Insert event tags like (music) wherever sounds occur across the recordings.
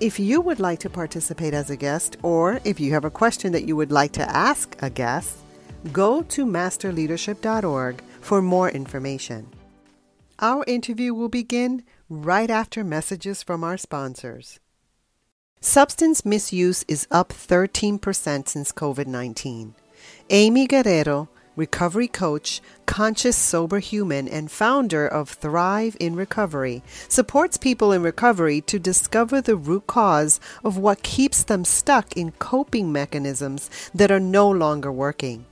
If you would like to participate as a guest, or if you have a question that you would like to ask a guest, go to masterleadership.org for more information. Our interview will begin right after messages from our sponsors. Substance misuse is up 13% since COVID 19. Amy Guerrero, recovery coach, conscious sober human, and founder of Thrive in Recovery, supports people in recovery to discover the root cause of what keeps them stuck in coping mechanisms that are no longer working.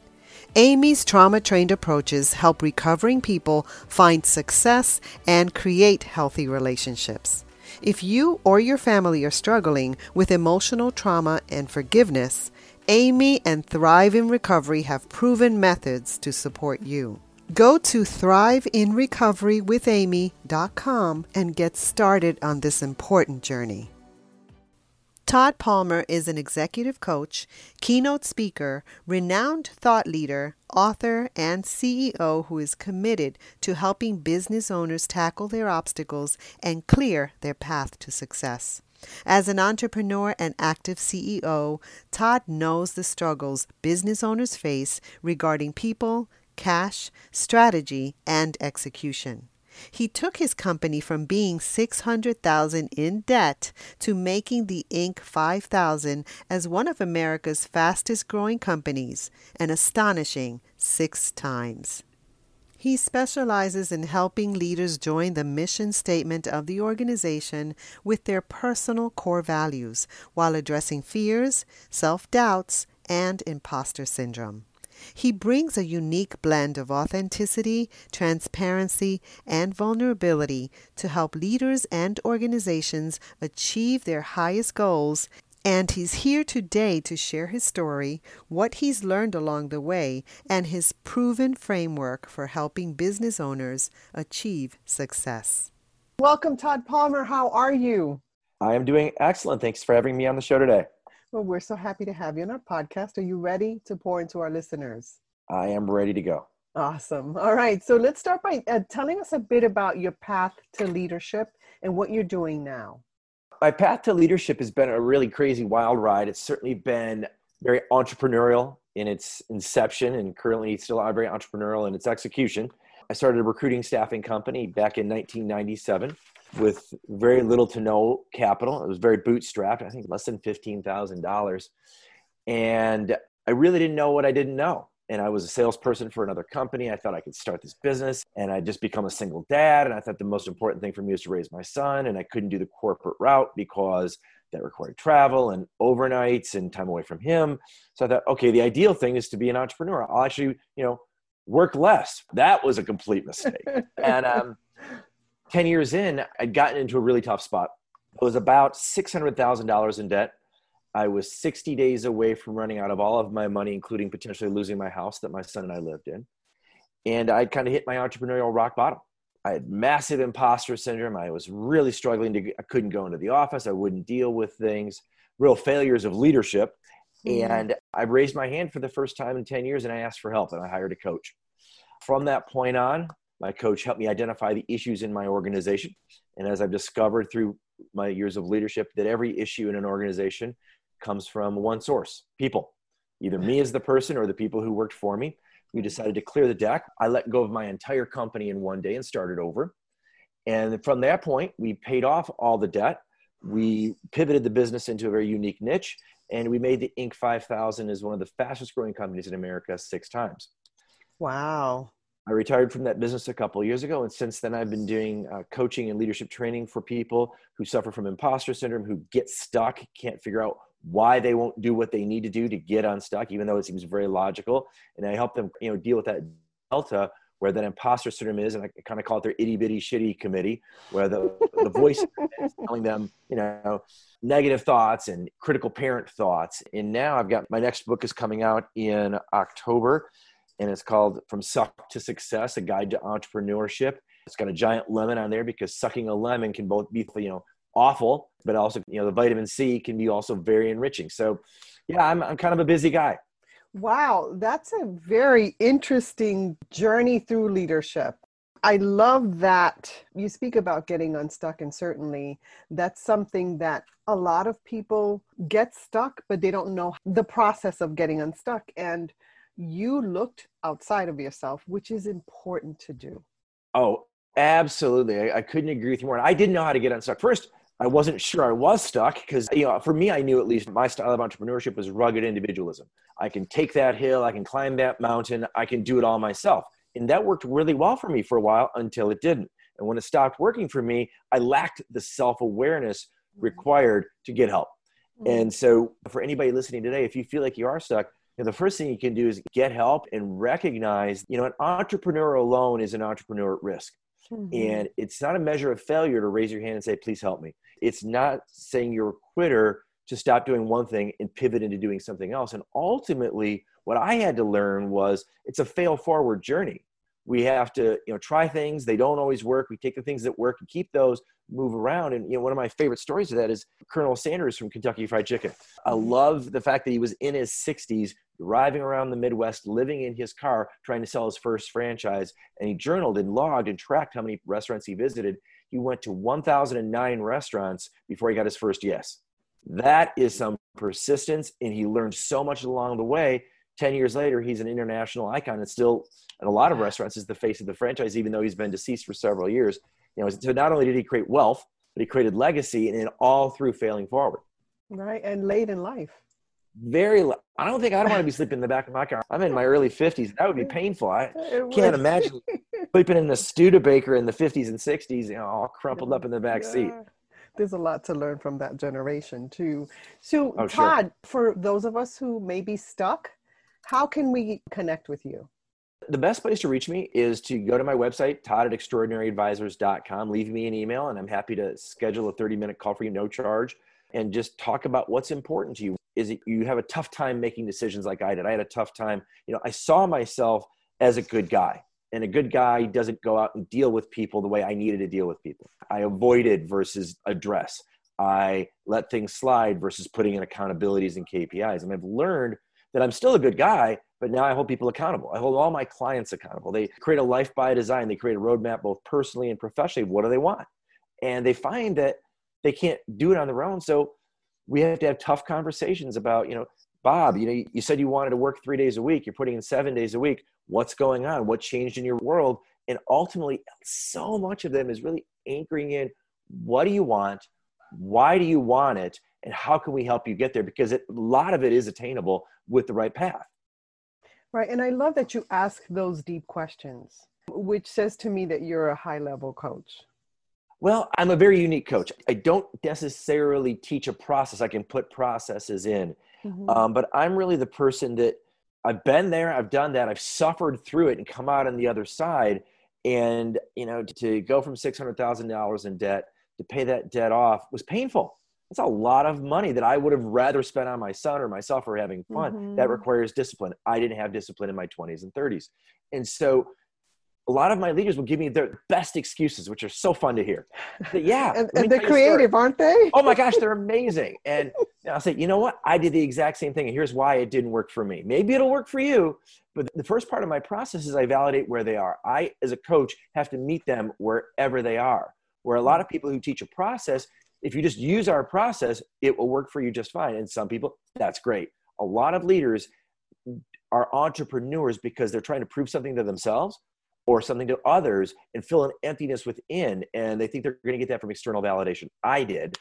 Amy's trauma trained approaches help recovering people find success and create healthy relationships. If you or your family are struggling with emotional trauma and forgiveness, Amy and Thrive in Recovery have proven methods to support you. Go to thriveinrecoverywithamy.com and get started on this important journey. Todd Palmer is an executive coach, keynote speaker, renowned thought leader, author, and CEO who is committed to helping business owners tackle their obstacles and clear their path to success. As an entrepreneur and active CEO, Todd knows the struggles business owners face regarding people, cash, strategy, and execution. He took his company from being 600,000 in debt to making the Inc. 5000 as one of America's fastest growing companies, an astonishing 6 times. He specializes in helping leaders join the mission statement of the organization with their personal core values while addressing fears, self doubts, and imposter syndrome. He brings a unique blend of authenticity, transparency, and vulnerability to help leaders and organizations achieve their highest goals and he's here today to share his story, what he's learned along the way, and his proven framework for helping business owners achieve success. Welcome, Todd Palmer. How are you? I am doing excellent. Thanks for having me on the show today. Well, we're so happy to have you on our podcast. Are you ready to pour into our listeners? I am ready to go. Awesome. All right. So let's start by uh, telling us a bit about your path to leadership and what you're doing now my path to leadership has been a really crazy wild ride. It's certainly been very entrepreneurial in its inception and currently still very entrepreneurial in its execution. I started a recruiting staffing company back in 1997 with very little to no capital. It was very bootstrapped, I think less than $15,000. And I really didn't know what I didn't know and I was a salesperson for another company. I thought I could start this business and I'd just become a single dad. And I thought the most important thing for me was to raise my son. And I couldn't do the corporate route because that required travel and overnights and time away from him. So I thought, okay, the ideal thing is to be an entrepreneur. I'll actually, you know, work less. That was a complete mistake. (laughs) and um, 10 years in, I'd gotten into a really tough spot. It was about $600,000 in debt I was 60 days away from running out of all of my money, including potentially losing my house that my son and I lived in. And I kind of hit my entrepreneurial rock bottom. I had massive imposter syndrome. I was really struggling to, I couldn't go into the office. I wouldn't deal with things, real failures of leadership. Mm-hmm. And I raised my hand for the first time in 10 years and I asked for help and I hired a coach. From that point on, my coach helped me identify the issues in my organization. And as I've discovered through my years of leadership, that every issue in an organization comes from one source people, either me as the person or the people who worked for me. We decided to clear the deck. I let go of my entire company in one day and started over. And from that point, we paid off all the debt. We pivoted the business into a very unique niche, and we made the Inc. 5000 as one of the fastest growing companies in America six times. Wow. I retired from that business a couple years ago, and since then I've been doing uh, coaching and leadership training for people who suffer from imposter syndrome, who get stuck, can't figure out why they won't do what they need to do to get unstuck, even though it seems very logical. And I help them, you know, deal with that delta where that imposter syndrome is, and I kind of call it their itty bitty shitty committee, where the, the voice (laughs) is telling them, you know, negative thoughts and critical parent thoughts. And now I've got my next book is coming out in October and it's called From Suck to Success: A Guide to Entrepreneurship. It's got a giant lemon on there because sucking a lemon can both be you know awful, but also you know the vitamin C can be also very enriching. So, yeah, I'm I'm kind of a busy guy. Wow, that's a very interesting journey through leadership. I love that you speak about getting unstuck, and certainly that's something that a lot of people get stuck, but they don't know the process of getting unstuck. And you looked outside of yourself, which is important to do. Oh, absolutely. I, I couldn't agree with you more. I didn't know how to get unstuck. First, I wasn't sure I was stuck because, you know, for me, I knew at least my style of entrepreneurship was rugged individualism. I can take that hill, I can climb that mountain, I can do it all myself. And that worked really well for me for a while until it didn't. And when it stopped working for me, I lacked the self awareness required to get help. Mm-hmm. And so, for anybody listening today, if you feel like you are stuck, know, the first thing you can do is get help and recognize, you know, an entrepreneur alone is an entrepreneur at risk. Mm-hmm. And it's not a measure of failure to raise your hand and say, please help me. It's not saying you're a quitter to stop doing one thing and pivot into doing something else. And ultimately, what I had to learn was it's a fail forward journey we have to you know try things. They don't always work. We take the things that work and keep those move around. And you know one of my favorite stories of that is colonel sanders from kentucky fried chicken. I mm-hmm. love the fact that he was in his 60s driving around the midwest living in his car trying to sell his first franchise. And he journaled and logged and tracked how many restaurants he visited. He went to 1009 restaurants before he got his first yes. That is some persistence and he learned so much along the way 10 years later he's an international icon and still in a lot of restaurants is the face of the franchise, even though he's been deceased for several years. You know, so not only did he create wealth, but he created legacy, and all through failing forward. Right, and late in life. Very. I don't think I don't want to be sleeping in the back of my car. I'm in my early 50s. That would be painful. I (laughs) can't imagine (laughs) sleeping in the Studebaker in the 50s and 60s, you know, all crumpled up in the back yeah. seat there's a lot to learn from that generation too. So, oh, Todd, sure. for those of us who may be stuck, how can we connect with you? the best place to reach me is to go to my website, todd at extraordinaryadvisors.com. Leave me an email, and I'm happy to schedule a 30 minute call for you, no charge, and just talk about what's important to you. Is it you have a tough time making decisions like I did? I had a tough time. You know, I saw myself as a good guy, and a good guy doesn't go out and deal with people the way I needed to deal with people. I avoided versus address. I let things slide versus putting in accountabilities and KPIs. And I've learned that I'm still a good guy, but now I hold people accountable. I hold all my clients accountable. They create a life by design. They create a roadmap both personally and professionally. What do they want? And they find that they can't do it on their own. So we have to have tough conversations about, you know, Bob, you know, you said you wanted to work three days a week. You're putting in seven days a week. What's going on? What changed in your world? And ultimately, so much of them is really anchoring in what do you want? Why do you want it? And how can we help you get there? Because it, a lot of it is attainable with the right path. Right. And I love that you ask those deep questions, which says to me that you're a high level coach. Well, I'm a very unique coach. I don't necessarily teach a process. I can put processes in, mm-hmm. um, but I'm really the person that I've been there, I've done that, I've suffered through it and come out on the other side. And, you know, to go from $600,000 in debt to pay that debt off was painful that's a lot of money that I would have rather spent on my son or myself or having fun. Mm-hmm. That requires discipline. I didn't have discipline in my 20s and 30s. And so a lot of my leaders will give me their best excuses, which are so fun to hear. But yeah. (laughs) and, and they're creative, aren't they? oh my gosh, (laughs) they're amazing. And I'll say, you know what? I did the exact same thing. And here's why it didn't work for me. Maybe it'll work for you. But the first part of my process is I validate where they are. I, as a coach, have to meet them wherever they are. Where a lot of people who teach a process, if you just use our process, it will work for you just fine. And some people, that's great. A lot of leaders are entrepreneurs because they're trying to prove something to themselves or something to others and fill an emptiness within. And they think they're going to get that from external validation. I did.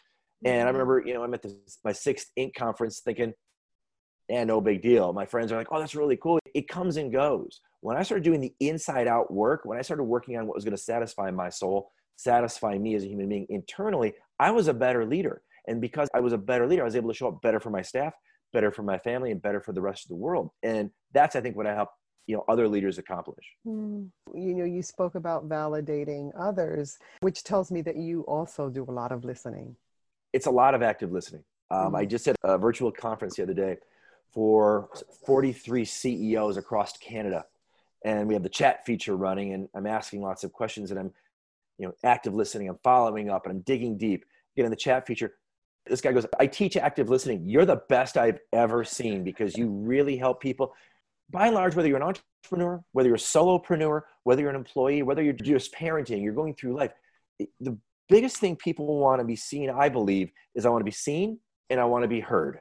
And I mm-hmm. remember, you know, I'm at this, my sixth Inc. conference thinking, and eh, no big deal. My friends are like, oh, that's really cool. It comes and goes. when I started doing the inside out work, when I started working on what was going to satisfy my soul, satisfy me as a human being internally, I was a better leader. And because I was a better leader, I was able to show up better for my staff, better for my family, and better for the rest of the world. And that's, I think, what I help you know other leaders accomplish. Mm. You know, you spoke about validating others, which tells me that you also do a lot of listening. It's a lot of active listening. Um, mm. I just had a virtual conference the other day for 43 CEOs across Canada, and we have the chat feature running, and I'm asking lots of questions, and I'm you know active listening. I'm following up, and I'm digging deep. Getting the chat feature this guy goes, I teach active listening. You're the best I've ever seen because you really help people. By and large, whether you're an entrepreneur, whether you're a solopreneur, whether you're an employee, whether you're just parenting, you're going through life, the biggest thing people want to be seen, I believe, is I want to be seen and I want to be heard.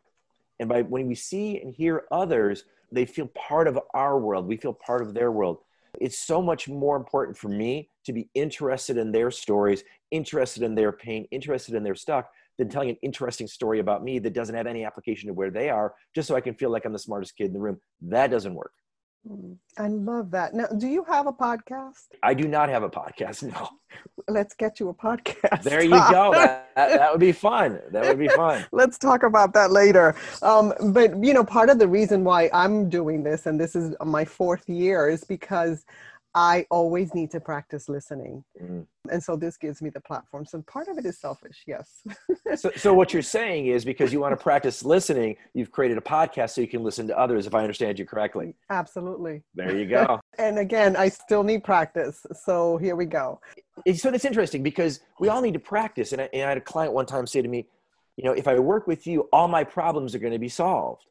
And by when we see and hear others, they feel part of our world. We feel part of their world. It's so much more important for me to be interested in their stories, interested in their pain, interested in their stuff, than telling an interesting story about me that doesn't have any application to where they are, just so I can feel like I'm the smartest kid in the room. That doesn't work. Mm, I love that. Now, do you have a podcast? I do not have a podcast. No. Let's get you a podcast. There you go. (laughs) That, that, that, would be fun. That would be fun. (laughs) Let's talk about that later. Um, but you know, part of the reason why I'm doing this, and this is my fourth year, is because I always need to practice listening. Mm. And so this gives me the platform. So part of it is selfish, yes. (laughs) so, so what you're saying is because you want to practice listening, you've created a podcast so you can listen to others, if I understand you correctly. Absolutely. There you go. (laughs) and again, I still need practice. So here we go. So that's interesting because we all need to practice. And I, and I had a client one time say to me, you know, if I work with you, all my problems are going to be solved.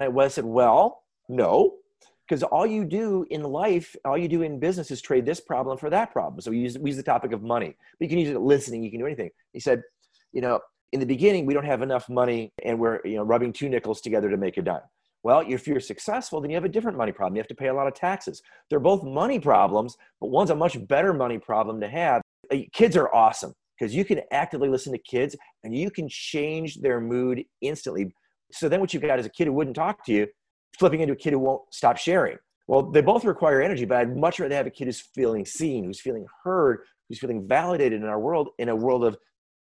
And I said, well, no, because all you do in life, all you do in business is trade this problem for that problem. So we use, we use the topic of money, but you can use it listening. You can do anything. He said, you know, in the beginning, we don't have enough money and we're, you know, rubbing two nickels together to make a dime. Well, if you're successful, then you have a different money problem. You have to pay a lot of taxes. They're both money problems, but one's a much better money problem to have. Uh, kids are awesome because you can actively listen to kids and you can change their mood instantly. So then what you've got is a kid who wouldn't talk to you flipping into a kid who won't stop sharing. Well, they both require energy, but I'd much rather have a kid who's feeling seen, who's feeling heard, who's feeling validated in our world, in a world of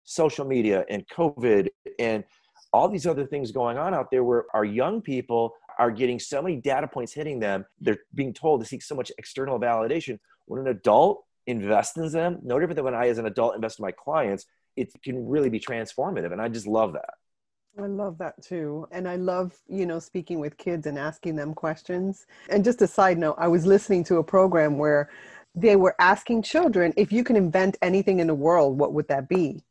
social media and COVID and all these other things going on out there where our young people are getting so many data points hitting them. They're being told to seek so much external validation. When an adult invests in them, no different than when I, as an adult, invest in my clients, it can really be transformative. And I just love that. I love that too. And I love, you know, speaking with kids and asking them questions. And just a side note, I was listening to a program where they were asking children, if you can invent anything in the world, what would that be?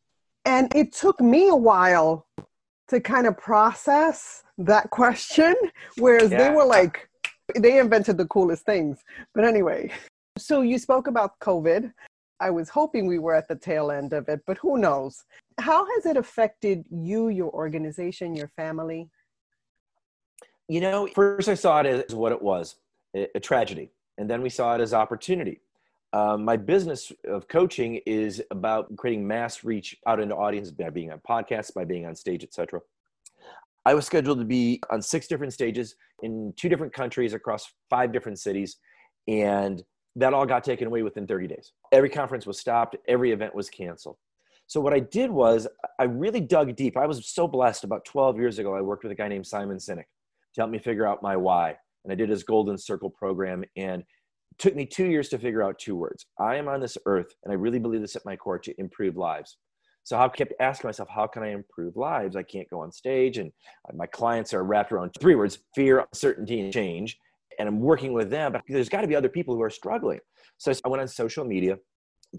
And it took me a while to kind of process that question, whereas yeah. they were like, they invented the coolest things. But anyway, so you spoke about COVID. I was hoping we were at the tail end of it, but who knows? How has it affected you, your organization, your family? You know, first I saw it as what it was a tragedy, and then we saw it as opportunity. Um, my business of coaching is about creating mass reach out into audiences by being on podcasts, by being on stage, etc. I was scheduled to be on six different stages in two different countries across five different cities, and that all got taken away within 30 days. Every conference was stopped, every event was canceled. So what I did was I really dug deep. I was so blessed about 12 years ago. I worked with a guy named Simon Sinek to help me figure out my why. And I did his Golden Circle program. And it took me two years to figure out two words. I am on this earth, and I really believe this at my core to improve lives. So I kept asking myself, how can I improve lives? I can't go on stage, and my clients are wrapped around three words: fear, uncertainty, and change. And I'm working with them, but there's got to be other people who are struggling. So I went on social media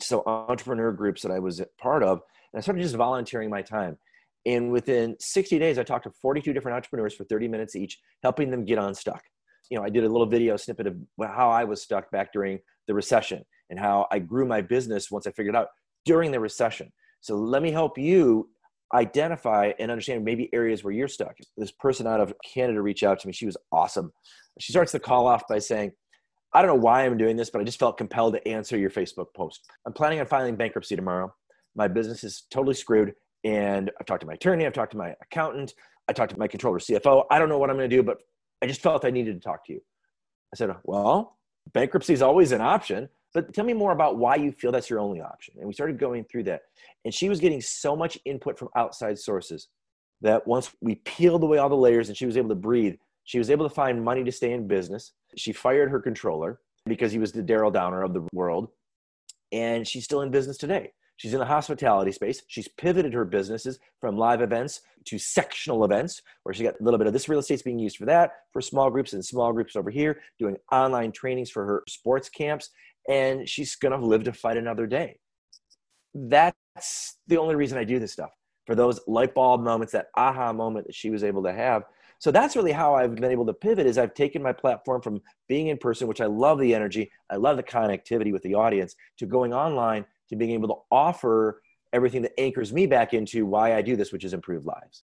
so entrepreneur groups that I was part of, and I started just volunteering my time. And within 60 days, I talked to 42 different entrepreneurs for 30 minutes each, helping them get unstuck. You know, I did a little video snippet of how I was stuck back during the recession and how I grew my business once I figured out during the recession. So let me help you identify and understand maybe areas where you're stuck. This person out of Canada reached out to me. She was awesome. She starts the call off by saying, I don't know why I'm doing this, but I just felt compelled to answer your Facebook post. I'm planning on filing bankruptcy tomorrow. My business is totally screwed. And I've talked to my attorney, I've talked to my accountant, I talked to my controller, CFO. I don't know what I'm going to do, but I just felt I needed to talk to you. I said, Well, bankruptcy is always an option, but tell me more about why you feel that's your only option. And we started going through that. And she was getting so much input from outside sources that once we peeled away all the layers and she was able to breathe, she was able to find money to stay in business. She fired her controller because he was the Daryl Downer of the world. And she's still in business today. She's in the hospitality space. She's pivoted her businesses from live events to sectional events, where she got a little bit of this real estate's being used for that, for small groups and small groups over here, doing online trainings for her sports camps. And she's going to live to fight another day. That's the only reason I do this stuff for those light bulb moments, that aha moment that she was able to have. So that's really how I've been able to pivot is I've taken my platform from being in person, which I love the energy, I love the connectivity with the audience, to going online to being able to offer everything that anchors me back into why I do this, which is improve lives.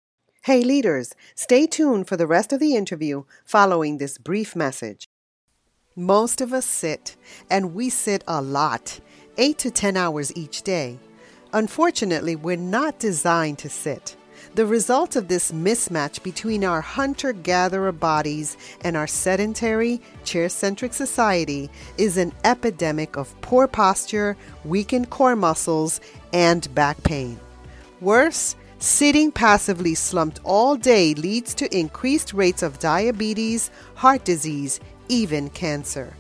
Hey leaders, stay tuned for the rest of the interview following this brief message. Most of us sit, and we sit a lot, 8 to 10 hours each day. Unfortunately, we're not designed to sit. The result of this mismatch between our hunter gatherer bodies and our sedentary, chair centric society is an epidemic of poor posture, weakened core muscles, and back pain. Worse, sitting passively slumped all day leads to increased rates of diabetes, heart disease, even cancer.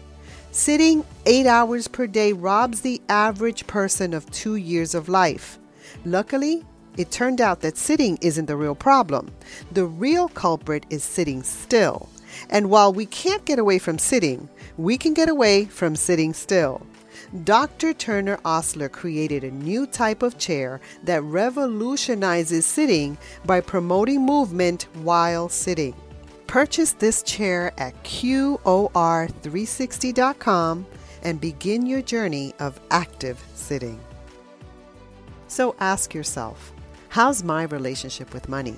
Sitting eight hours per day robs the average person of two years of life. Luckily, it turned out that sitting isn't the real problem. The real culprit is sitting still. And while we can't get away from sitting, we can get away from sitting still. Dr. Turner Osler created a new type of chair that revolutionizes sitting by promoting movement while sitting. Purchase this chair at QOR360.com and begin your journey of active sitting. So ask yourself how's my relationship with money?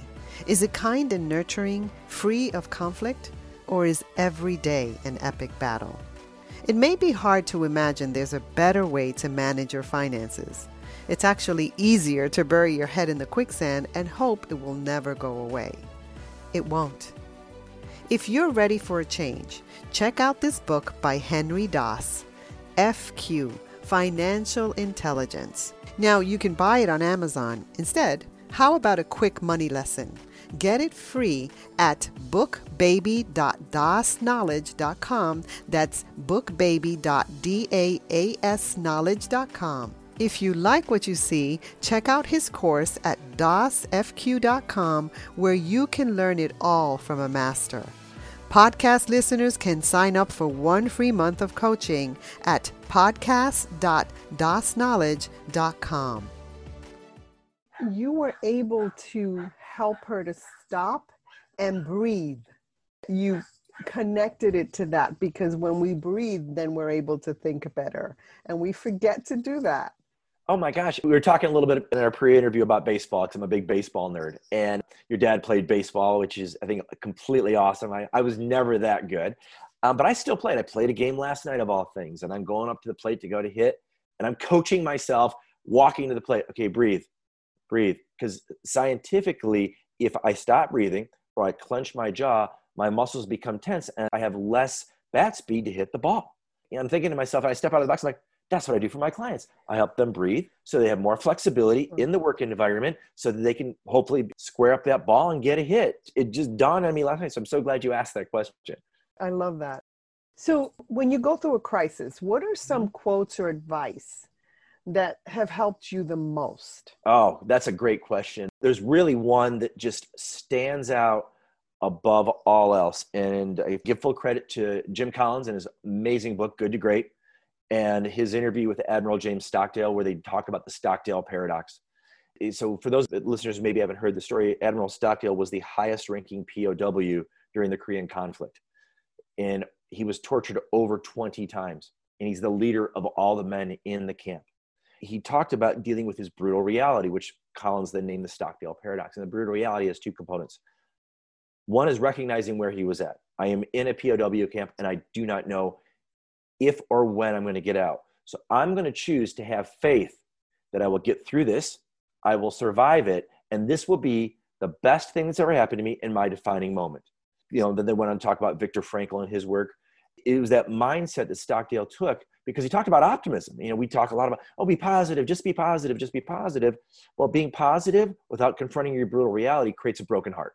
Is it kind and nurturing, free of conflict, or is every day an epic battle? It may be hard to imagine there's a better way to manage your finances. It's actually easier to bury your head in the quicksand and hope it will never go away. It won't. If you're ready for a change, check out this book by Henry Doss, FQ Financial Intelligence. Now, you can buy it on Amazon. Instead, how about a quick money lesson? Get it free at bookbaby.dasknowledge.com. That's bookbaby.dasknowledge.com. If you like what you see, check out his course at dasfq.com where you can learn it all from a master. Podcast listeners can sign up for one free month of coaching at podcast.dasknowledge.com. You were able to help her to stop and breathe. You connected it to that because when we breathe, then we're able to think better. And we forget to do that. Oh my gosh. We were talking a little bit in our pre interview about baseball because I'm a big baseball nerd. And your dad played baseball, which is, I think, completely awesome. I, I was never that good, um, but I still played. I played a game last night of all things, and I'm going up to the plate to go to hit, and I'm coaching myself walking to the plate. Okay, breathe, breathe. Because scientifically, if I stop breathing or I clench my jaw, my muscles become tense and I have less bat speed to hit the ball. And I'm thinking to myself, I step out of the box, I'm like, that's what I do for my clients. I help them breathe so they have more flexibility in the work environment so that they can hopefully square up that ball and get a hit. It just dawned on me last night. So I'm so glad you asked that question. I love that. So when you go through a crisis, what are some mm-hmm. quotes or advice that have helped you the most? Oh, that's a great question. There's really one that just stands out above all else. And I give full credit to Jim Collins and his amazing book, Good to Great and his interview with Admiral James Stockdale, where they talk about the Stockdale paradox. Eh, so, for those listeners who maybe haven't heard the story, Admiral Stockdale was the highest ranking POW during the Korean conflict. And he was tortured over 20 times. And he's the leader of all the men in the camp. He talked about dealing with his brutal reality, which Collins then named the Stockdale paradox. And the brutal reality has two components. One is recognizing where he was at. I am in a POW camp and I do not know if or when I'm going to get out. So I'm going to choose to have faith that I will get through this, I will survive it, and this will be the best thing that's ever happened to me in my defining moment. You know, then they went on to talk about Viktor Frankl and his work. it was that mindset that Stockdale took because he talked about optimism. You know, we talk a lot about, oh, be positive, just be positive, just be positive. Well, being positive without confronting your brutal reality creates a broken heart.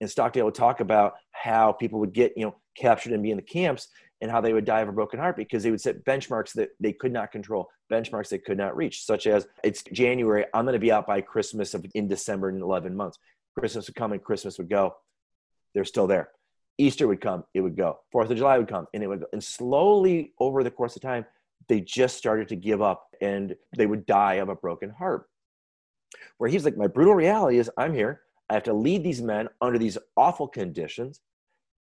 And Stockdale would talk about how people would get, you know, captured and be in the camps and how they would die of a broken heart because they would set benchmarks that they could not control, benchmarks they could not reach, such as it's January, I'm going to be out by Christmas of, in December in 11 months. Christmas would come and Christmas would go. They're still there. Easter would come, it would go. Fourth of July would come, and it would go. And slowly over the course of time, they just started to give up and they would die of a broken heart. Where he's like, My brutal reality is I'm here. I have to lead these men under these awful conditions.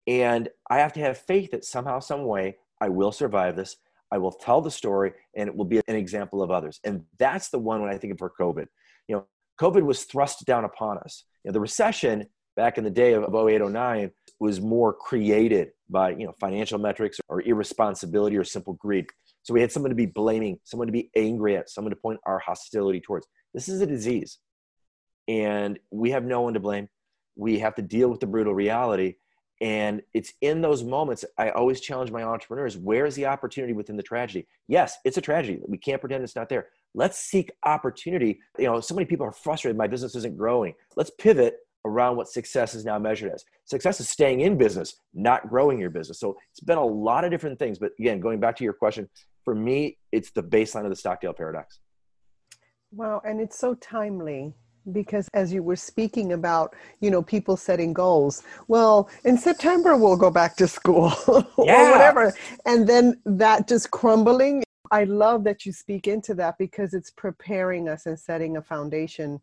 And I have to have faith that somehow, some way, I will survive this. I will tell the story and it will be an example of others. And that's the one when I think of for COVID. You know, COVID was thrust down upon us. You know, the recession back in the day of 08, 09 was more created by, you know, financial metrics or irresponsibility or simple greed. So we had someone to be blaming, someone to be angry at, someone to point our hostility towards. This is a disease. And we have no one to blame. We have to deal with the brutal reality. And it's in those moments I always challenge my entrepreneurs where is the opportunity within the tragedy? Yes, it's a tragedy. We can't pretend it's not there. Let's seek opportunity. You know, so many people are frustrated, my business isn't growing. Let's pivot around what success is now measured as. Success is staying in business, not growing your business. So it's been a lot of different things. But again, going back to your question, for me, it's the baseline of the Stockdale paradox. Wow, and it's so timely because as you were speaking about you know people setting goals well in september we'll go back to school (laughs) yeah. or whatever and then that just crumbling i love that you speak into that because it's preparing us and setting a foundation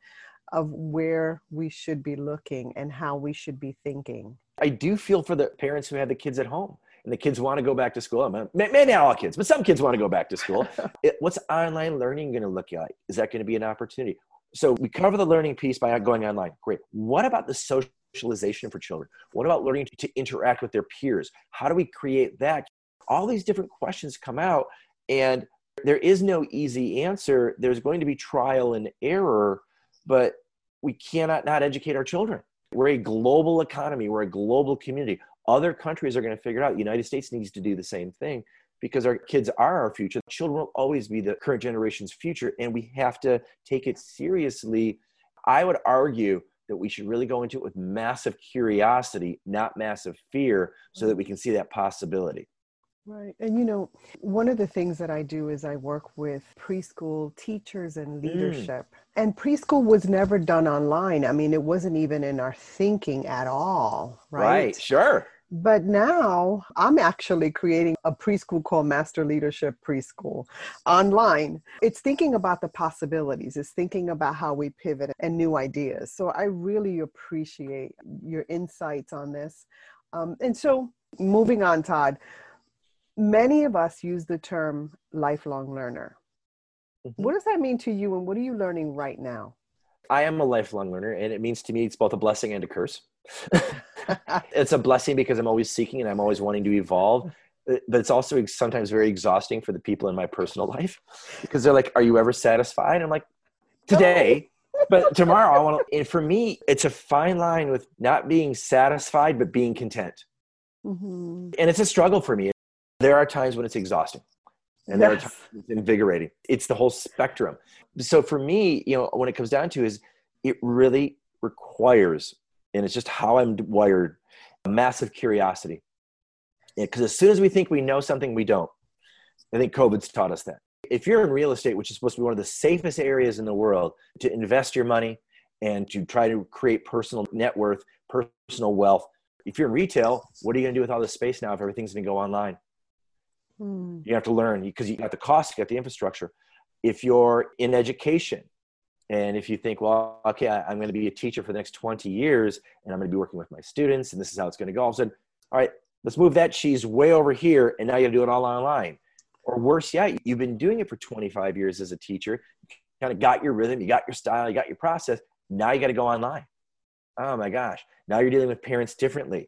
of where we should be looking and how we should be thinking i do feel for the parents who have the kids at home and the kids want to go back to school. maybe not all kids, but some kids want to go back to school. (laughs) it, what's online learning going to look like? Is that going to be an opportunity? So we cover the learning piece by going online. Great. What about the socialization for children? What about learning to, interact with their peers? How do we create that? All these different questions come out, and there is no easy answer. There's going to be trial and error, but we cannot not educate our children. We're a global economy. We're a global community. Other countries are going to figure it out. The United States needs to do the same thing because our kids are our future. Children will always be the current generation's future, and we have to take it seriously. I would argue that we should really go into it with massive curiosity, not massive fear, so that we can see that possibility. Right. And you know, one of the things that I do is I work with preschool teachers and mm. leadership. Mm. And preschool was never done online. I mean, it wasn't even in our thinking at all, right? Right, sure. But now I'm actually creating a preschool called Master Leadership Preschool online. It's thinking about the possibilities, it's thinking about how we pivot and new ideas. So I really appreciate your insights on this. Um, and so moving on, Todd, many of us use the term lifelong learner. Mm-hmm. What does that mean to you, and what are you learning right now? I am a lifelong learner, and it means to me it's both a blessing and a curse. (laughs) it's a blessing because I'm always seeking and I'm always wanting to evolve. Uh, but it's also sometimes very exhausting for the people in my personal (laughs) life because they're like, Are you ever satisfied? I'm like, Today. but (laughs) tomorrow I want to, and for me, it's a fine line with not being satisfied, but being content. Mm-hmm. And it's a struggle for me. There are times when it's exhausting and yes. there are times it's invigorating. It's the whole spectrum. So for me, you know, when it comes down to is it really requires and it's just how I'm wired. A massive curiosity. Because as soon as we think we know something, we don't. I think COVID's taught us that. If you're in real estate, which is supposed to be one of the safest areas in the world to invest your money and to try to create personal net worth, personal wealth, if you're in retail, what are you going to do with all this space now if everything's going to go online? Hmm. You have to learn because you got the cost, you got the infrastructure. If you're in education, and if you think, well, okay, I, am going to be a teacher for the next 20 years and I'm going to be working with my students and this is how it's going to go, all of a sudden, all right, let's move that cheese way over here and now you do it all online. Or worse yet, you've been doing it for 25 years as a teacher, you kind of got your rhythm, you got your style, you got your process. Now you got to go online. Oh my gosh. Now you're dealing with parents differently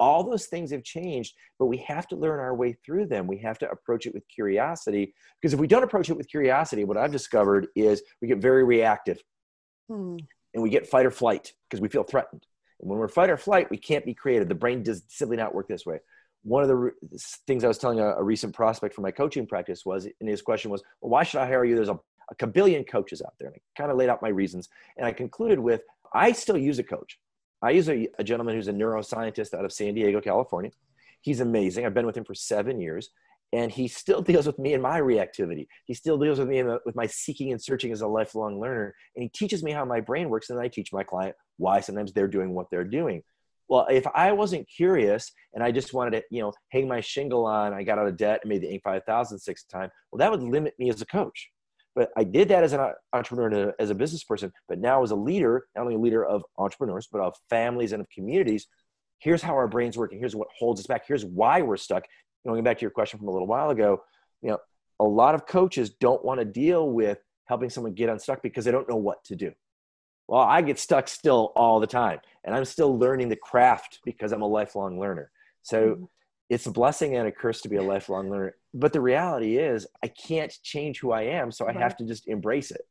all those things have changed but we have to learn our way through them we have to approach it with curiosity because if we don't approach it with curiosity what i've discovered is we get very reactive hmm. and we get fight or flight because we feel threatened and when we're fight or flight we can't be creative the brain does simply not work this way one of the things I was telling a, a recent prospect for my coaching practice was, and his question was, well, why should I hire you? There's a, a kabillion coaches out there. And I kind of laid out my reasons. And I concluded with, I still use a coach. I use a, a gentleman who's a neuroscientist out of San Diego, California. He's amazing. I've been with him for seven years and he still (laughs) deals with me and my reactivity. He still deals with me with my seeking and searching as a lifelong learner. And he teaches me how my brain works. And I teach my client why sometimes they're doing what they're doing. Well, if I wasn't curious and I just wanted to, you know, hang my shingle on, I got out of debt and made the Inc. 5000 sixth time, well, that would limit me as a coach. But I did that as an entrepreneur, as a business person. But now, as a leader, not only a leader of entrepreneurs, but of families and of communities, here's how our brains work, and here's what holds us back. Here's why we're stuck. Going back to your question from a little while ago, you know, a lot of coaches don't want to deal with helping someone get unstuck because they don't know what to do. Well, I get stuck still all the time, and I'm still learning the craft because I'm a lifelong learner. So mm-hmm. It's a blessing and a curse to be a lifelong learner. But the reality is, I can't change who I am, so I have to just embrace it.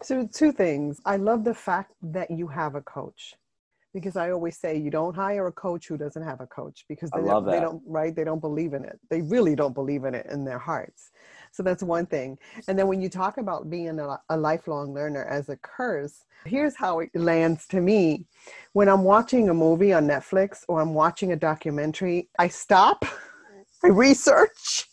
So, two things. I love the fact that you have a coach because I always say you don't hire a coach who doesn't have a coach because they, don't, they don't right they don't believe in it. They really don't believe in it in their hearts. So that's one thing. And then when you talk about being a, a lifelong learner as a curse, here's how it lands to me. When I'm watching a movie on Netflix or I'm watching a documentary, I stop, (laughs) I research.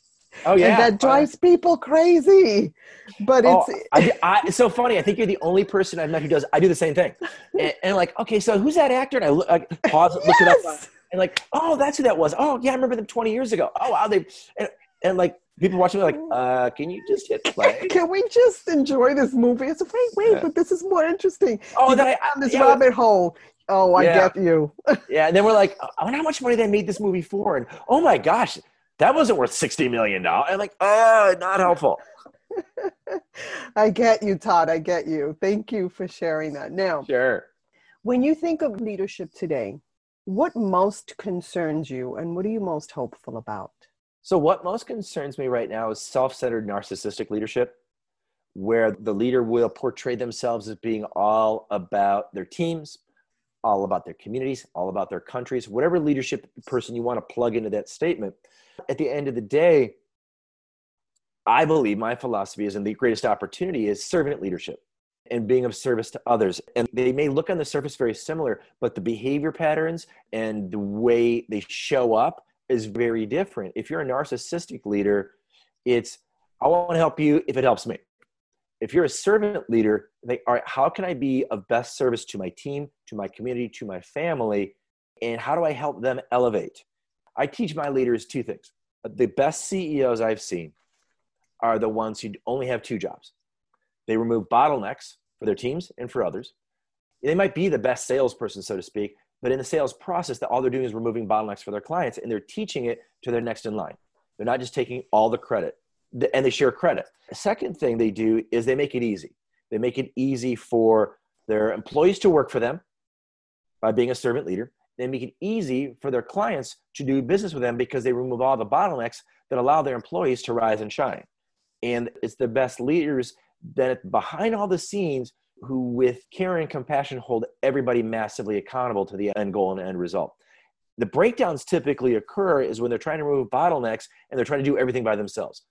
Oh yeah, and that oh, drives people crazy. But oh, it's I, I, it's so funny. I think you're the only person I've met who does. I do the same thing, (laughs) and, and like, okay, so who's that actor? And I, look, I pause, yes. look it up, and like, oh, that's who that was. Oh yeah, I remember them 20 years ago. Oh wow, they and, and like people watching me like, uh, can you just hit play? (laughs) can we just enjoy this movie? It's a wait, wait, yeah. but this is more interesting. Oh, then I, on this yeah, rabbit hole. Oh, I yeah. get you. (laughs) yeah, and then we're like, I wonder how much money they made this movie for, and oh my gosh, that wasn't worth sixty million dollars. I'm like, oh, not helpful. (laughs) I get you, Todd. I get you. Thank you for sharing that. Now, sure. When you think of leadership today, what most concerns you, and what are you most hopeful about? So, what most concerns me right now is self centered narcissistic leadership, where the leader will portray themselves as being all about their teams, all about their communities, all about their countries, whatever leadership person you want to plug into that statement. At the end of the day, I believe my philosophy is, and the greatest opportunity is servant leadership and being of service to others. And they may look on the surface very similar, but the behavior patterns and the way they show up is very different. If you're a narcissistic leader, it's I want to help you if it helps me. If you're a servant leader, they are how can I be of best service to my team, to my community, to my family, and how do I help them elevate? I teach my leaders two things. The best CEOs I've seen are the ones who only have two jobs. They remove bottlenecks for their teams and for others. They might be the best salesperson, so to speak, but in the sales process, that all they're doing is removing bottlenecks for their clients and they're teaching it to their next in line. They're not just taking all the credit and they share credit. The second thing they do is they make it easy. They make it easy for their employees to work for them by being a servant leader. They make it easy for their clients to do business with them because they remove all the bottlenecks that allow their employees to rise and shine. And it's the best leaders that behind all the scenes who with care and compassion hold everybody massively accountable to the end goal and end result. The breakdowns typically occur is when they're trying to remove bottlenecks and they're trying to do everything by themselves.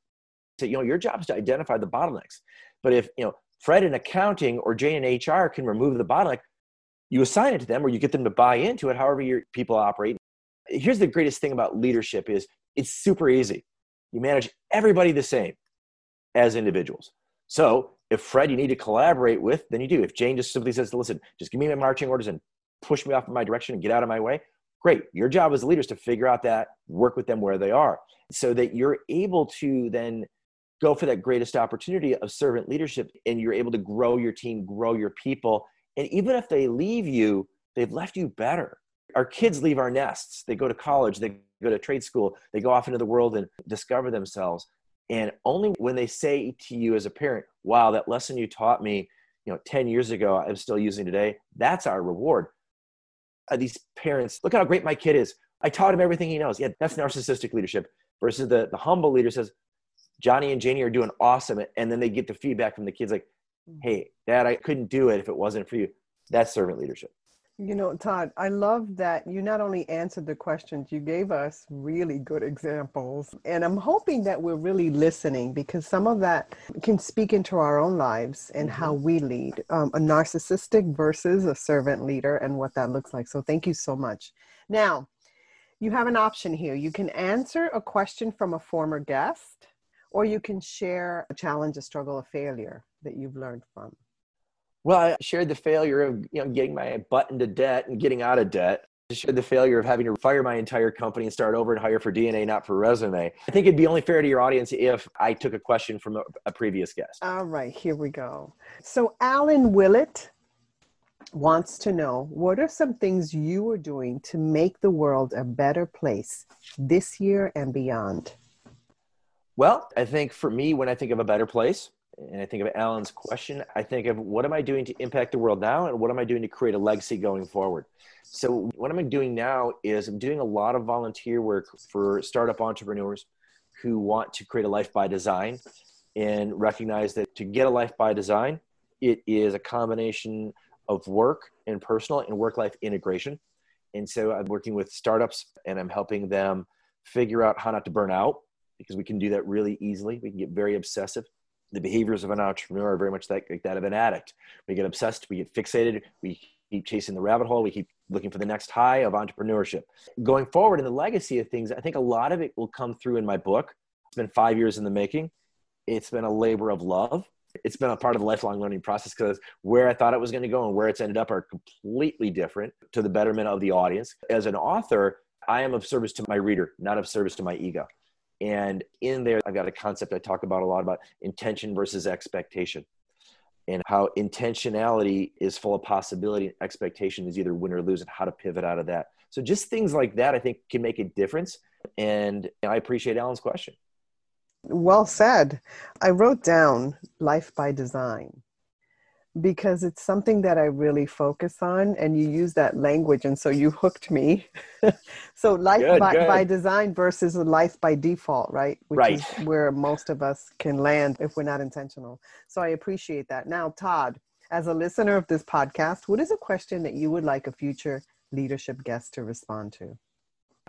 So you know your job is to identify the bottlenecks. But if you know fred in accounting or jane in hr can remove the bottleneck you assign it to them or you get them to buy into it however your people operate. Here's the greatest thing about leadership is it's super easy. You manage everybody the same as individuals. So if Fred you need to collaborate with, then you do. If Jane just simply says, listen, just give me my marching orders and push me off in my direction and get out of my way, great. Your job as a leader is to figure out that, work with them where they are, so that you're able to then go for that greatest opportunity of servant leadership and you're able to grow your team, grow your people. And even if they leave you, they've left you better. Our kids leave our nests. They go to college, they go to trade school, they go off into the world and discover themselves. And only when they say to you as a parent, wow, that lesson you taught me, you know, 10 years ago, I'm still using today, that's our reward. Uh, these parents, look how great my kid is. I taught him everything he knows. Yeah, that's narcissistic leadership versus the, the humble leader says, Johnny and Janie are doing awesome. And then they get the feedback from the kids like, mm. hey, dad, I couldn't do it if it wasn't for you. That's servant leadership. You know, Todd, I love that you not only answered the questions, you gave us really good examples. And I'm hoping that we're really listening because some of that can speak into our own lives and mm-hmm. how we lead um, a narcissistic versus a servant leader and what that looks like. So thank you so much. Now, you have an option here. You can answer a question from a former guest, or you can share a challenge, a struggle, a failure that you've learned from. Well, I shared the failure of you know getting my butt into debt and getting out of debt. I shared the failure of having to fire my entire company and start over and hire for DNA, not for resume. I think it'd be only fair to your audience if I took a question from a, a previous guest. All right, here we go. So Alan Willett wants to know what are some things you are doing to make the world a better place this year and beyond? Well, I think for me, when I think of a better place, and I think of Alan's question, I think of what am I doing to impact the world now and what am I doing to create a legacy going forward? So, what I'm doing now is I'm doing a lot of volunteer work for startup entrepreneurs who want to create a life by design and recognize that to get a life by design, it is a combination of work and personal and work life integration. And so, I'm working with startups and I'm helping them figure out how not to burn out because we can do that really easily. We can get very obsessive the behaviors of an entrepreneur are very much like, like that of an addict. We get obsessed, we get fixated, we keep chasing the rabbit hole, we keep looking for the next high of entrepreneurship. Going forward in the legacy of things, I think a lot of it will come through in my book. It's been five years in the making. It's been a labor of love. It's been a part of the lifelong learning process because where I thought it was going to go and where it's ended up are completely different to the betterment of the audience. As an author, I am of service to my reader, not of service to my ego. And in there, I've got a concept I talk about a lot about intention versus expectation and how intentionality is full of possibility and expectation is either win or lose and how to pivot out of that. So just things like that, I think can make a difference. And I appreciate Alan's question. Well said. I wrote down life by design because it's something that I really focus on, and you use that language, and so you hooked me. (laughs) so life good, by, good. by design versus life by default, right? Which right. is where most of us can land if we're not intentional. So I appreciate that. Now, Todd, as a listener of this podcast, what is a question that you would like a future leadership guest to respond to?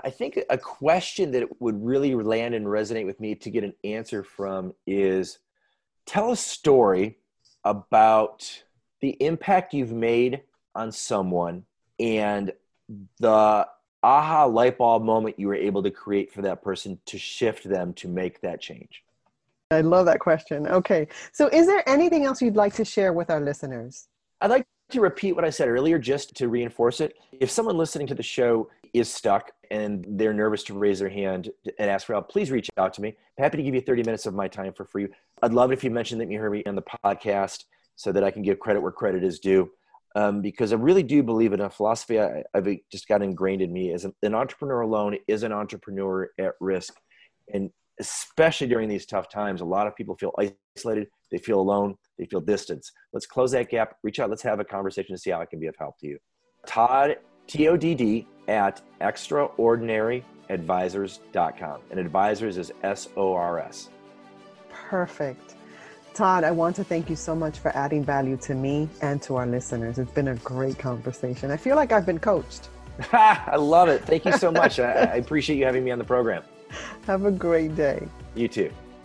I think a question that would really land and resonate with me to get an answer from is tell a story about the impact you've made on someone and the aha light bulb moment you were able to create for that person to shift them to make that change? I love that question. Okay. So, is there anything else you'd like to share with our listeners? I'd like to repeat what I said earlier just to reinforce it. If someone listening to the show is stuck and they're nervous to raise their hand and ask for help, please reach out to me. I'm happy to give you 30 minutes of my time for free. I'd love it if you mentioned that you heard me on the podcast so that I can give credit where credit is due. Um, because I really do believe in a philosophy I, have just got ingrained in me as an entrepreneur alone is an entrepreneur at risk. And especially during these tough times, a lot of people feel isolated, they feel alone, they feel distance. Let's close that gap, reach out, let's have a conversation to see how I can be of help to you. Todd, T O D D, at extraordinaryadvisors.com. And advisors is S O R S. Perfect. Todd, I want to thank you so much for adding value to me and to our listeners. It's been a great conversation. I feel like I've been coached. (laughs) I love it. Thank you so much. I, I appreciate you having me on the program. Have a great day. You too.